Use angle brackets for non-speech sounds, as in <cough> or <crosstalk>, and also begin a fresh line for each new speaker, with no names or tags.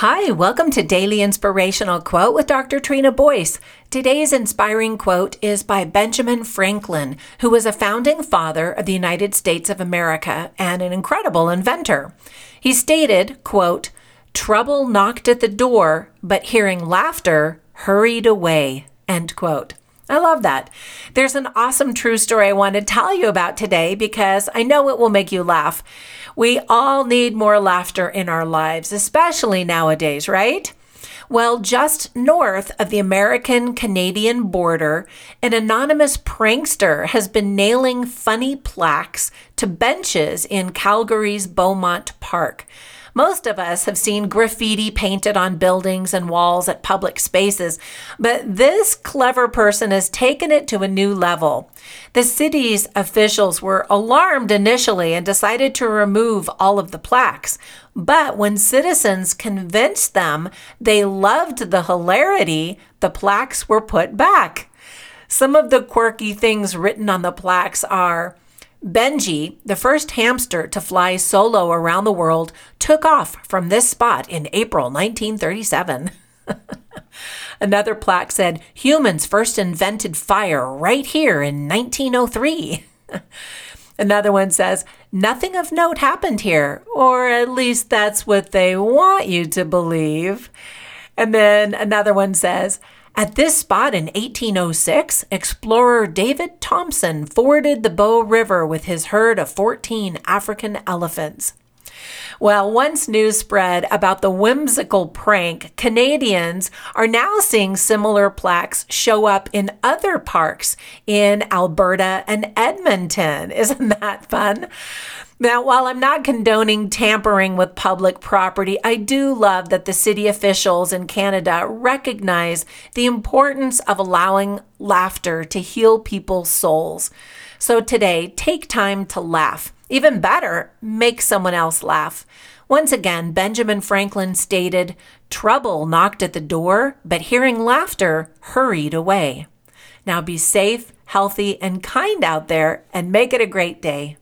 Hi, welcome to Daily Inspirational Quote with Dr. Trina Boyce. Today's inspiring quote is by Benjamin Franklin, who was a founding father of the United States of America and an incredible inventor. He stated, quote, Trouble knocked at the door, but hearing laughter hurried away, end quote. I love that. There's an awesome true story I want to tell you about today because I know it will make you laugh. We all need more laughter in our lives, especially nowadays, right? Well, just north of the American Canadian border, an anonymous prankster has been nailing funny plaques to benches in Calgary's Bowmont Park. Most of us have seen graffiti painted on buildings and walls at public spaces, but this clever person has taken it to a new level. The city's officials were alarmed initially and decided to remove all of the plaques. But when citizens convinced them they loved the hilarity, the plaques were put back. Some of the quirky things written on the plaques are Benji, the first hamster to fly solo around the world, took off from this spot in April 1937. <laughs> Another plaque said, Humans first invented fire right here in 1903. <laughs> Another one says, Nothing of note happened here, or at least that's what they want you to believe. And then another one says, at this spot in 1806, explorer David Thompson forded the Bow River with his herd of 14 African elephants. Well, once news spread about the whimsical prank, Canadians are now seeing similar plaques show up in other parks in Alberta and Edmonton. <laughs> Isn't that fun? Now, while I'm not condoning tampering with public property, I do love that the city officials in Canada recognize the importance of allowing laughter to heal people's souls. So today, take time to laugh. Even better, make someone else laugh. Once again, Benjamin Franklin stated, Trouble knocked at the door, but hearing laughter hurried away. Now be safe, healthy, and kind out there, and make it a great day.